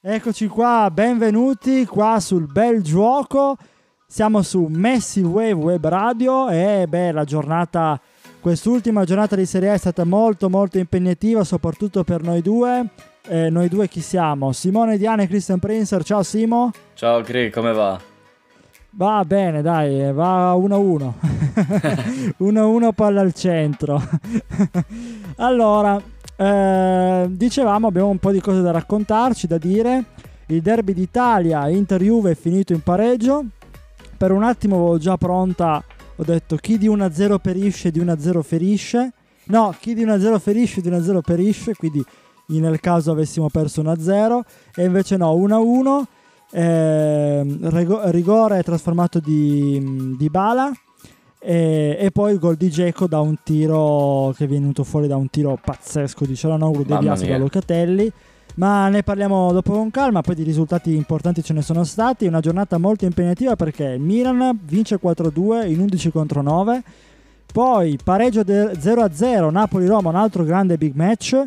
Eccoci qua, benvenuti qua sul bel gioco. Siamo su Messi Wave Web Radio e beh, la giornata, quest'ultima giornata di Serie A è stata molto molto impegnativa, soprattutto per noi due. Eh, noi due chi siamo? Simone Diana e Christian Princer. Ciao Simo. Ciao Cri, come va? Va bene, dai, va 1-1. 1-1 palla al centro. allora, eh, dicevamo, abbiamo un po' di cose da raccontarci, da dire. Il derby d'Italia, Inter-Juve è finito in pareggio. Per un attimo avevo già pronta, ho detto chi di 1-0 perisce, di 1-0 ferisce. No, chi di 1-0 ferisce, di 1-0 perisce, quindi nel caso avessimo perso 1-0. E invece no, 1-1. Eh, rigore trasformato di, di Bala e, e, poi il gol di Geco da un tiro che è venuto fuori da un tiro pazzesco di Cialanoglu deviato da Locatelli. Ma ne parliamo dopo con calma, poi di risultati importanti ce ne sono stati. Una giornata molto impegnativa perché il Milan vince 4-2 in 11 contro 9. Poi pareggio 0-0 Napoli-Roma, un altro grande big match.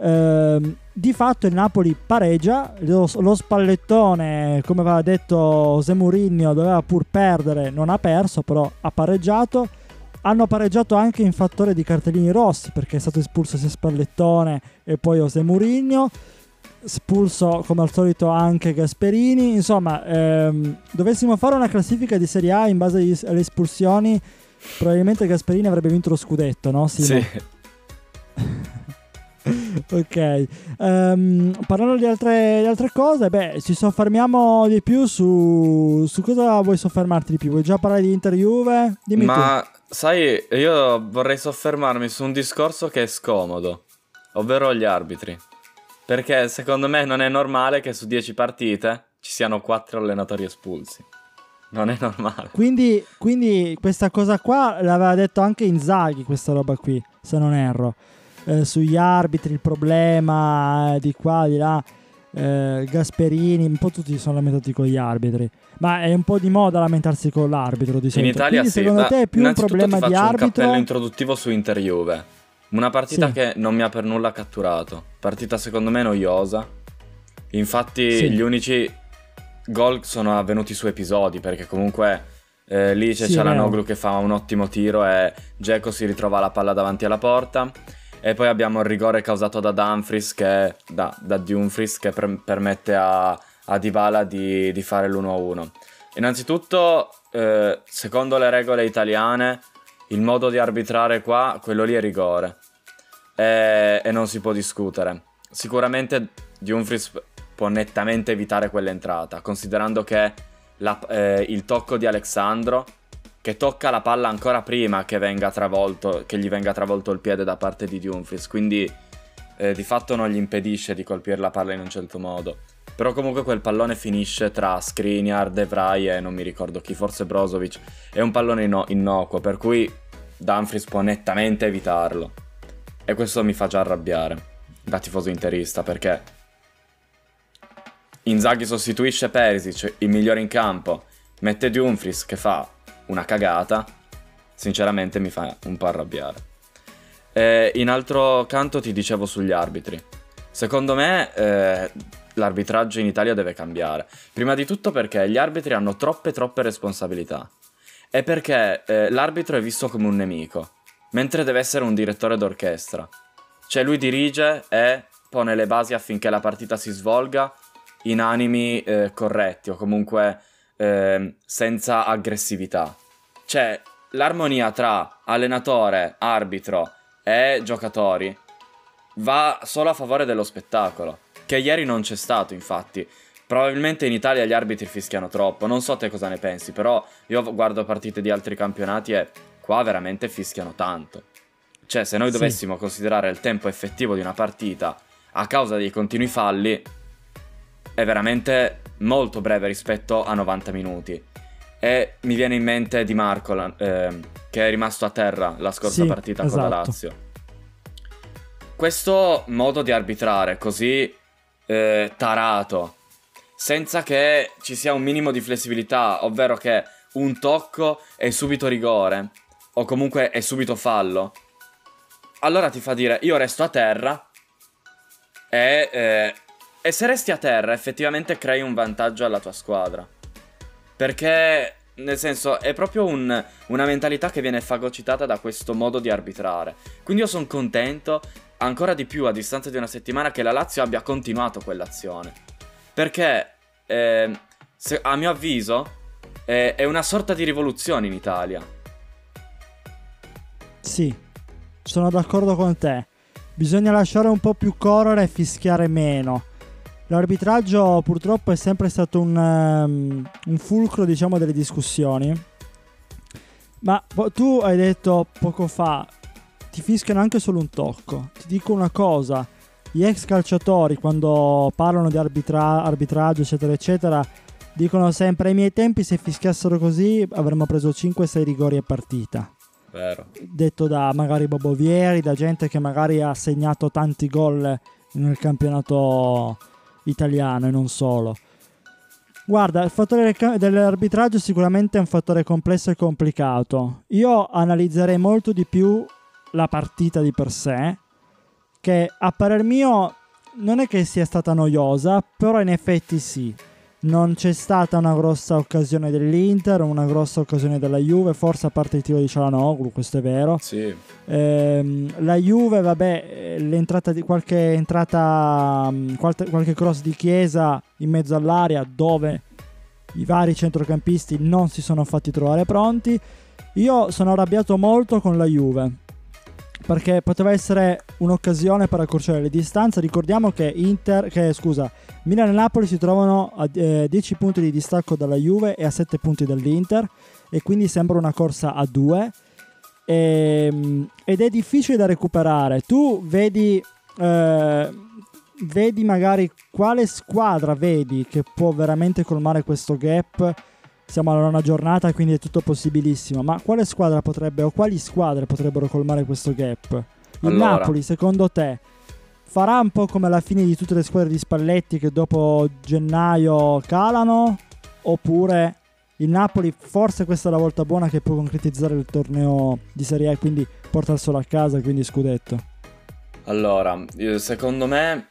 Ehm, di fatto il Napoli pareggia, lo, lo, spallettone, come aveva detto José Mourinho, doveva pur perdere, non ha perso, però ha pareggiato. Hanno pareggiato anche in fattore di cartellini rossi, perché è stato espulso sia Spallettone e poi José Mourinho. Espulso come al solito anche Gasperini. Insomma, ehm, dovessimo fare una classifica di Serie A in base alle espulsioni, probabilmente Gasperini avrebbe vinto lo scudetto, no? Sì. sì. Ok, um, parlando di altre, di altre, cose, beh, ci soffermiamo di più su, su cosa vuoi soffermarti di più? Vuoi già parlare di Inter Juve? Dimmi Ma tu. sai, io vorrei soffermarmi su un discorso che è scomodo, ovvero gli arbitri. Perché secondo me non è normale che su 10 partite ci siano 4 allenatori espulsi. Non è normale. Quindi, quindi questa cosa qua l'aveva detto anche Inzaghi, questa roba qui, se non erro eh, sugli arbitri il problema eh, di qua, di là. Eh, Gasperini, un po' tutti sono lamentati con gli arbitri, ma è un po' di moda lamentarsi con l'arbitro di solito. In Italia Quindi, sì, secondo te è più un problema di arbitro? un cappello introduttivo su Inter Juve. Una partita sì. che non mi ha per nulla catturato. Partita secondo me noiosa. Infatti sì. gli unici gol sono avvenuti su episodi perché comunque eh, lì c'è sì, Cialanoglu che fa un ottimo tiro e Geco si ritrova la palla davanti alla porta e poi abbiamo il rigore causato da Dumfries, che, da, da Dumfries, che per, permette a, a Dybala di, di fare l'1-1. Innanzitutto, eh, secondo le regole italiane, il modo di arbitrare qua, quello lì è rigore. E, e non si può discutere. Sicuramente Dumfries può nettamente evitare quell'entrata, considerando che la, eh, il tocco di Alexandro che tocca la palla ancora prima che, venga travolto, che gli venga travolto il piede da parte di Dumfries, quindi eh, di fatto non gli impedisce di colpire la palla in un certo modo. Però comunque quel pallone finisce tra Skriniar, De Vrij e non mi ricordo chi, forse Brozovic. È un pallone inno- innocuo, per cui Dumfries può nettamente evitarlo. E questo mi fa già arrabbiare da tifoso interista, perché Inzaghi sostituisce Perisic, il migliore in campo, mette Dumfries che fa una cagata, sinceramente mi fa un po' arrabbiare. E in altro canto ti dicevo sugli arbitri. Secondo me eh, l'arbitraggio in Italia deve cambiare. Prima di tutto perché gli arbitri hanno troppe troppe responsabilità. E perché eh, l'arbitro è visto come un nemico, mentre deve essere un direttore d'orchestra. Cioè lui dirige e pone le basi affinché la partita si svolga in animi eh, corretti o comunque eh, senza aggressività. Cioè, l'armonia tra allenatore, arbitro e giocatori va solo a favore dello spettacolo, che ieri non c'è stato, infatti. Probabilmente in Italia gli arbitri fischiano troppo, non so te cosa ne pensi, però io guardo partite di altri campionati e qua veramente fischiano tanto. Cioè, se noi dovessimo sì. considerare il tempo effettivo di una partita a causa dei continui falli, è veramente molto breve rispetto a 90 minuti. E mi viene in mente Di Marco, eh, che è rimasto a terra la scorsa sì, partita esatto. con la esatto. Lazio. Questo modo di arbitrare così eh, tarato, senza che ci sia un minimo di flessibilità, ovvero che un tocco è subito rigore, o comunque è subito fallo, allora ti fa dire io resto a terra e eh, e se resti a terra, effettivamente crei un vantaggio alla tua squadra. Perché, nel senso, è proprio un, una mentalità che viene fagocitata da questo modo di arbitrare. Quindi io sono contento, ancora di più a distanza di una settimana, che la Lazio abbia continuato quell'azione. Perché, eh, se, a mio avviso, eh, è una sorta di rivoluzione in Italia. Sì, sono d'accordo con te. Bisogna lasciare un po' più correre e fischiare meno. L'arbitraggio purtroppo è sempre stato un, um, un fulcro, diciamo, delle discussioni. Ma tu hai detto poco fa, ti fischiano anche solo un tocco. Ti dico una cosa, gli ex calciatori quando parlano di arbitra- arbitraggio, eccetera, eccetera, dicono sempre ai miei tempi se fischiassero così avremmo preso 5-6 rigori a partita. Vero. Detto da magari Bobovieri, da gente che magari ha segnato tanti gol nel campionato italiano e non solo. Guarda, il fattore dell'arbitraggio sicuramente è un fattore complesso e complicato. Io analizzerei molto di più la partita di per sé, che a parer mio non è che sia stata noiosa, però in effetti sì non c'è stata una grossa occasione dell'Inter, una grossa occasione della Juve, forse a parte il tiro di Cialanoglu, questo è vero. Sì. Ehm, la Juve, vabbè, l'entrata di qualche entrata, mm, qualche, qualche cross di Chiesa in mezzo all'area dove i vari centrocampisti non si sono fatti trovare pronti. Io sono arrabbiato molto con la Juve perché poteva essere un'occasione per accorciare le distanze. Ricordiamo che, Inter, che scusa, Milan e Napoli si trovano a eh, 10 punti di distacco dalla Juve e a 7 punti dall'Inter e quindi sembra una corsa a 2 e, ehm, ed è difficile da recuperare. Tu vedi, eh, vedi magari quale squadra vedi che può veramente colmare questo gap siamo alla nona giornata, quindi è tutto possibilissimo. Ma quale squadra potrebbe o quali squadre potrebbero colmare questo gap? Il allora. Napoli, secondo te, farà un po' come la fine di tutte le squadre di Spalletti che dopo gennaio calano? Oppure il Napoli forse questa è la volta buona che può concretizzare il torneo di Serie A e quindi portarselo a casa, quindi scudetto? Allora, secondo me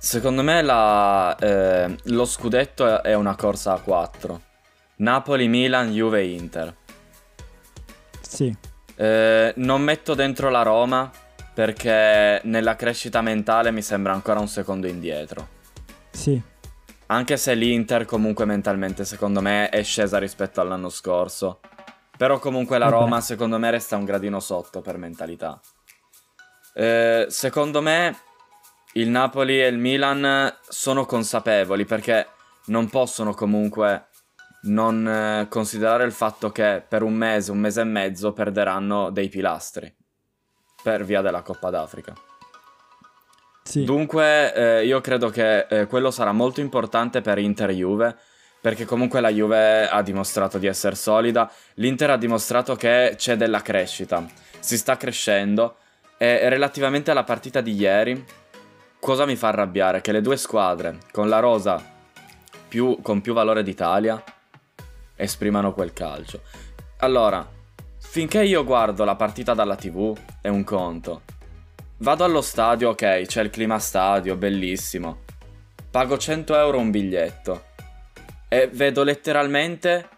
Secondo me la, eh, lo scudetto è una corsa a 4. Napoli, Milan, Juve, Inter. Sì. Eh, non metto dentro la Roma perché nella crescita mentale mi sembra ancora un secondo indietro. Sì. Anche se l'Inter comunque mentalmente secondo me è scesa rispetto all'anno scorso. Però comunque la Roma secondo me resta un gradino sotto per mentalità. Eh, secondo me il Napoli e il Milan sono consapevoli perché non possono comunque non eh, considerare il fatto che per un mese, un mese e mezzo perderanno dei pilastri per via della Coppa d'Africa. Sì. Dunque eh, io credo che eh, quello sarà molto importante per Inter Juve perché comunque la Juve ha dimostrato di essere solida, l'Inter ha dimostrato che c'è della crescita, si sta crescendo e relativamente alla partita di ieri cosa mi fa arrabbiare? Che le due squadre con la rosa più, con più valore d'Italia esprimano quel calcio. Allora, finché io guardo la partita dalla TV è un conto. Vado allo stadio, ok, c'è il clima stadio, bellissimo. Pago 100 euro un biglietto. E vedo letteralmente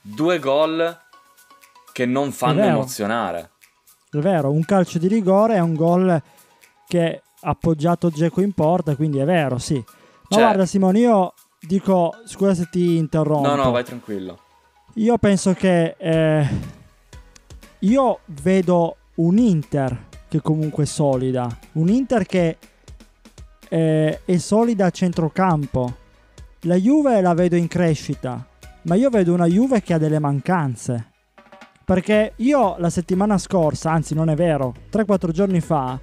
due gol che non fanno emozionare. È vero, un calcio di rigore è un gol che appoggiato Geco in porta, quindi è vero, sì. Ma cioè... guarda Simone, io dico, scusa se ti interrompo. No, no, vai tranquillo. Io penso che eh, io vedo un Inter che comunque è solida, un Inter che eh, è solida a centrocampo. La Juve la vedo in crescita, ma io vedo una Juve che ha delle mancanze. Perché io la settimana scorsa, anzi non è vero, 3-4 giorni fa,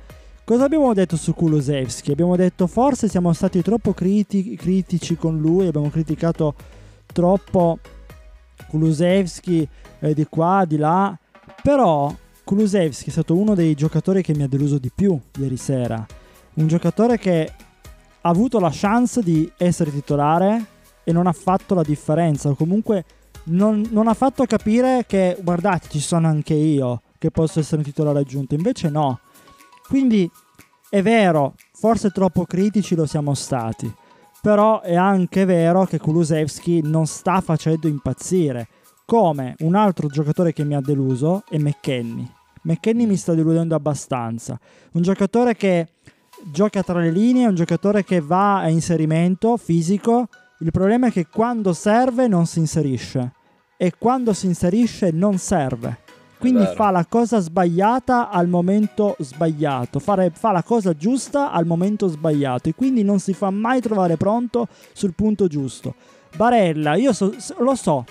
Cosa abbiamo detto su Kulusevski? Abbiamo detto forse siamo stati troppo criti- critici con lui, abbiamo criticato troppo Kulusevski eh, di qua, di là, però Kulusevski è stato uno dei giocatori che mi ha deluso di più ieri sera. Un giocatore che ha avuto la chance di essere titolare e non ha fatto la differenza, o comunque non, non ha fatto capire che guardate ci sono anche io che posso essere un titolare aggiunto, invece no quindi È vero, forse troppo critici lo siamo stati, però è anche vero che Kulusevski non sta facendo impazzire, come un altro giocatore che mi ha deluso è McKenny. McKenny mi sta deludendo abbastanza. Un giocatore che gioca tra le linee, un giocatore che va a inserimento fisico. Il problema è che quando serve non si inserisce e quando si inserisce non serve. Quindi fa la cosa sbagliata al momento sbagliato, Fare, fa la cosa giusta al momento sbagliato e quindi non si fa mai trovare pronto sul punto giusto. Barella, io so, lo so,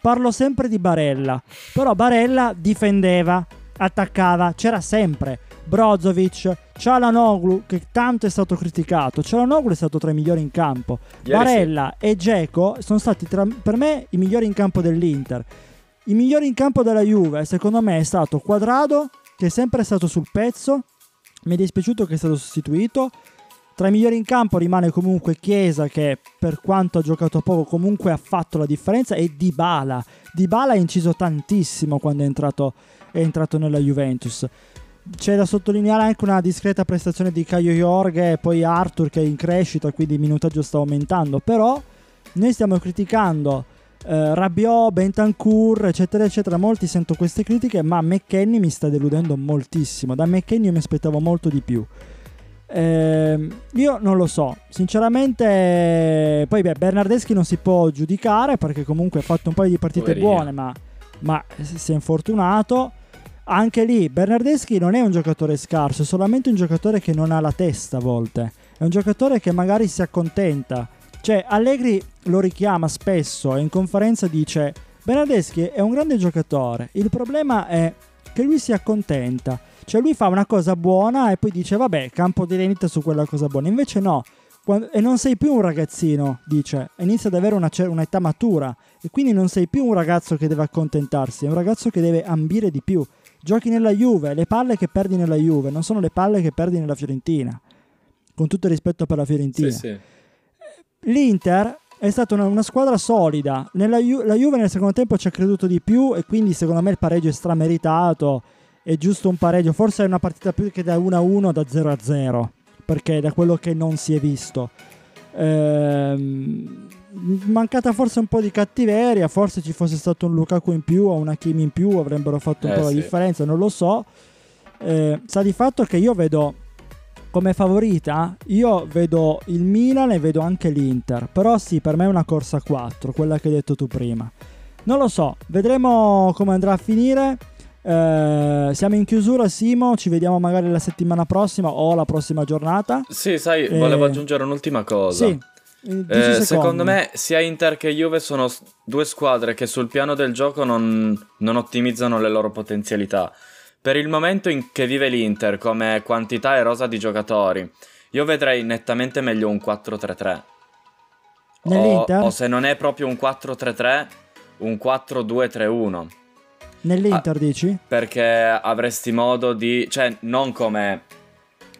parlo sempre di Barella, però Barella difendeva, attaccava, c'era sempre. Brozovic, Cialanoglu che tanto è stato criticato, Cialanoglu è stato tra i migliori in campo, Barella sì. e Geco sono stati tra, per me i migliori in campo dell'Inter. I migliori in campo della Juve secondo me è stato Quadrado che è sempre stato sul pezzo, mi è dispiaciuto che è stato sostituito, tra i migliori in campo rimane comunque Chiesa che per quanto ha giocato poco comunque ha fatto la differenza e Dybala. Dybala ha inciso tantissimo quando è entrato, è entrato nella Juventus c'è da sottolineare anche una discreta prestazione di Caio Jorge e poi Arthur che è in crescita, quindi il minutaggio sta aumentando. Però noi stiamo criticando eh, Rabiot, Bentancur, eccetera, eccetera. Molti sento queste critiche, ma McKenny mi sta deludendo moltissimo. Da McKenny mi aspettavo molto di più. Eh, io non lo so, sinceramente. Poi, beh, Bernardeschi non si può giudicare perché comunque ha fatto un paio di partite Poverino. buone, ma, ma si è infortunato anche lì Bernardeschi non è un giocatore scarso, è solamente un giocatore che non ha la testa a volte. È un giocatore che magari si accontenta. Cioè, Allegri lo richiama spesso e in conferenza dice: Bernardeschi è un grande giocatore. Il problema è che lui si accontenta. Cioè, lui fa una cosa buona e poi dice: Vabbè, campo di rendita su quella cosa buona. Invece, no. E non sei più un ragazzino, dice, inizia ad avere una, un'età matura e quindi non sei più un ragazzo che deve accontentarsi, è un ragazzo che deve ambire di più giochi nella Juve, le palle che perdi nella Juve non sono le palle che perdi nella Fiorentina. Con tutto il rispetto per la Fiorentina. Sì, sì. L'Inter è stata una, una squadra solida. Nella la Juve nel secondo tempo ci ha creduto di più e quindi secondo me il pareggio è strameritato. È giusto un pareggio. Forse è una partita più che da 1-1 da 0-0. Perché da quello che non si è visto. Ehm mancata forse un po' di cattiveria, forse ci fosse stato un Lukaku in più o una Kimi in più avrebbero fatto un eh, po' sì. la differenza, non lo so. Eh, sa di fatto che io vedo come favorita, io vedo il Milan e vedo anche l'Inter, però sì, per me è una corsa a 4, quella che hai detto tu prima. Non lo so, vedremo come andrà a finire. Eh, siamo in chiusura, Simo. Ci vediamo magari la settimana prossima o la prossima giornata. Sì, sai, eh, volevo aggiungere un'ultima cosa. Sì. Eh, secondo me sia Inter che Juve sono due squadre che sul piano del gioco non, non ottimizzano le loro potenzialità. Per il momento in che vive l'Inter come quantità e rosa di giocatori, io vedrei nettamente meglio un 4-3-3. O, o, se non è proprio un 4-3-3, un 4-2-3-1. Nell'Inter ah, dici? Perché avresti modo di... cioè non come,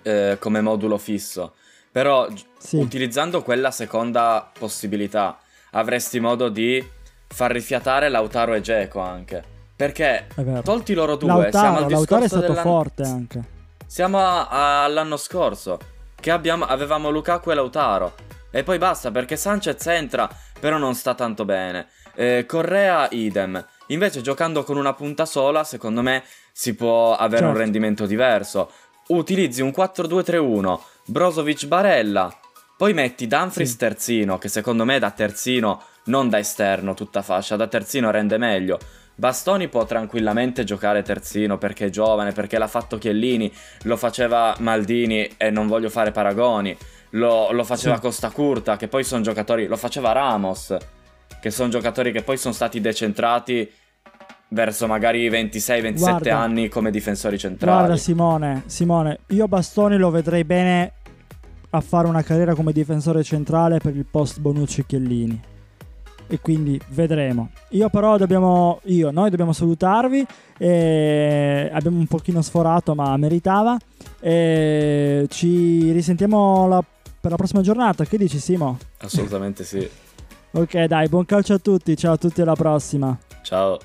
eh, come modulo fisso, però sì. utilizzando quella seconda possibilità avresti modo di far rifiatare Lautaro e Geco anche. Perché tolti loro due, Lautaro, siamo al Lautaro è stato forte anche. Siamo a, all'anno scorso che abbiamo, avevamo Lukaku e Lautaro. E poi basta perché Sanchez entra, però non sta tanto bene. Eh, Correa idem. Invece giocando con una punta sola, secondo me si può avere certo. un rendimento diverso. Utilizzi un 4-2-3-1 Brozovic Barella. Poi metti Dumfries sì. terzino, che secondo me da terzino, non da esterno tutta fascia, da terzino rende meglio. Bastoni può tranquillamente giocare terzino perché è giovane, perché l'ha fatto Chiellini, lo faceva Maldini e non voglio fare paragoni, lo, lo faceva sì. Costa Curta, che poi sono giocatori, lo faceva Ramos, che sono giocatori che poi sono stati decentrati verso magari 26-27 anni come difensori centrali. Guarda Simone, Simone, io Bastoni lo vedrei bene a fare una carriera come difensore centrale per il post Bonucci Chiellini. E quindi vedremo. Io però dobbiamo, io, noi dobbiamo salutarvi. abbiamo un pochino sforato, ma meritava. Ci risentiamo la, per la prossima giornata. Che dici, Simo? Assolutamente sì. ok, dai, buon calcio a tutti. Ciao a tutti, alla prossima. Ciao.